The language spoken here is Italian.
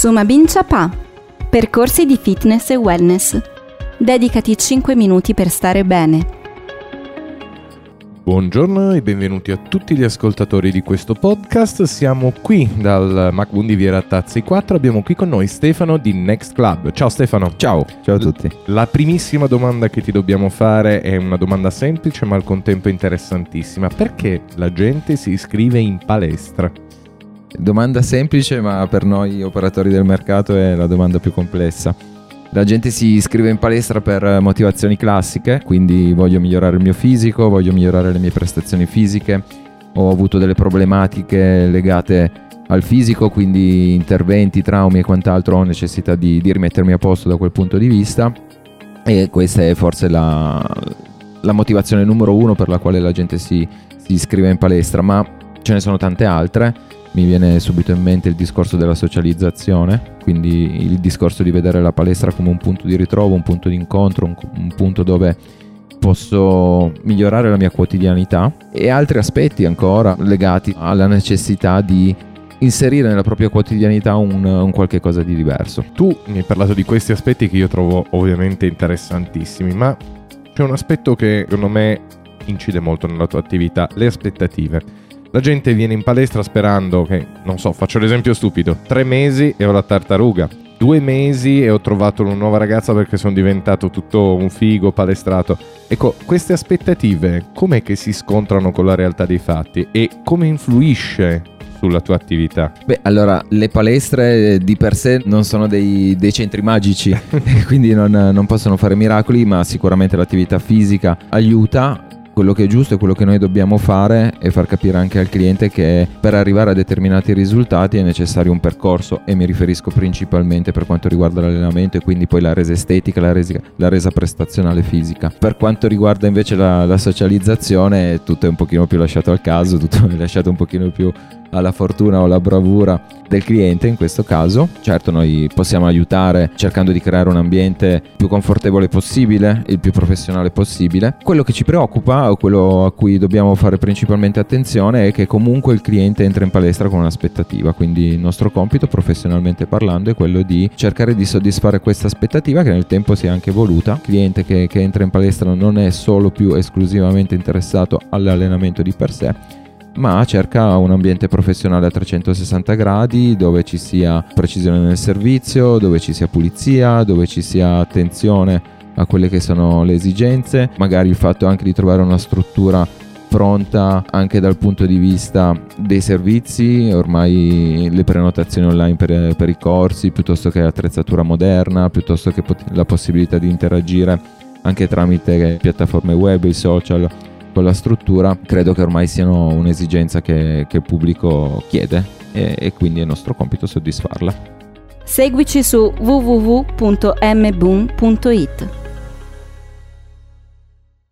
Suma Bincia Pa. Percorsi di fitness e wellness. Dedicati 5 minuti per stare bene. Buongiorno e benvenuti a tutti gli ascoltatori di questo podcast. Siamo qui dal MacBoon di Viera Tazzi 4. Abbiamo qui con noi Stefano di Next Club. Ciao Stefano. Ciao, ciao a tutti. La primissima domanda che ti dobbiamo fare è una domanda semplice ma al contempo interessantissima. Perché la gente si iscrive in palestra? Domanda semplice, ma per noi operatori del mercato è la domanda più complessa. La gente si iscrive in palestra per motivazioni classiche, quindi voglio migliorare il mio fisico, voglio migliorare le mie prestazioni fisiche, ho avuto delle problematiche legate al fisico, quindi interventi, traumi e quant'altro, ho necessità di, di rimettermi a posto da quel punto di vista. E questa è forse la, la motivazione numero uno per la quale la gente si, si iscrive in palestra, ma ce ne sono tante altre mi viene subito in mente il discorso della socializzazione, quindi il discorso di vedere la palestra come un punto di ritrovo, un punto di incontro, un, un punto dove posso migliorare la mia quotidianità e altri aspetti ancora legati alla necessità di inserire nella propria quotidianità un, un, qualche cosa di diverso. Tu mi hai parlato di questi aspetti che io trovo ovviamente interessantissimi, ma c'è un aspetto che secondo me incide molto nella tua attività, le aspettative. La gente viene in palestra sperando che, non so, faccio l'esempio stupido, tre mesi e ho la tartaruga. Due mesi e ho trovato una nuova ragazza perché sono diventato tutto un figo palestrato. Ecco, queste aspettative com'è che si scontrano con la realtà dei fatti e come influisce sulla tua attività? Beh, allora, le palestre di per sé non sono dei, dei centri magici, quindi non, non possono fare miracoli, ma sicuramente l'attività fisica aiuta quello che è giusto e quello che noi dobbiamo fare è far capire anche al cliente che per arrivare a determinati risultati è necessario un percorso e mi riferisco principalmente per quanto riguarda l'allenamento e quindi poi la resa estetica, la resa, la resa prestazionale fisica. Per quanto riguarda invece la, la socializzazione tutto è un pochino più lasciato al caso, tutto è lasciato un pochino più alla fortuna o alla bravura del cliente in questo caso. Certo noi possiamo aiutare cercando di creare un ambiente più confortevole possibile, il più professionale possibile. Quello che ci preoccupa o quello a cui dobbiamo fare principalmente attenzione è che comunque il cliente entra in palestra con un'aspettativa, quindi il nostro compito professionalmente parlando è quello di cercare di soddisfare questa aspettativa che nel tempo si è anche voluta. Il cliente che, che entra in palestra non è solo più esclusivamente interessato all'allenamento di per sé, ma cerca un ambiente professionale a 360 gradi dove ci sia precisione nel servizio, dove ci sia pulizia, dove ci sia attenzione a quelle che sono le esigenze, magari il fatto anche di trovare una struttura pronta anche dal punto di vista dei servizi, ormai le prenotazioni online per, per i corsi, piuttosto che attrezzatura moderna, piuttosto che pot- la possibilità di interagire anche tramite piattaforme web, i social con la struttura, credo che ormai siano un'esigenza che, che il pubblico chiede e, e quindi è nostro compito soddisfarla. Seguici su www.mboom.it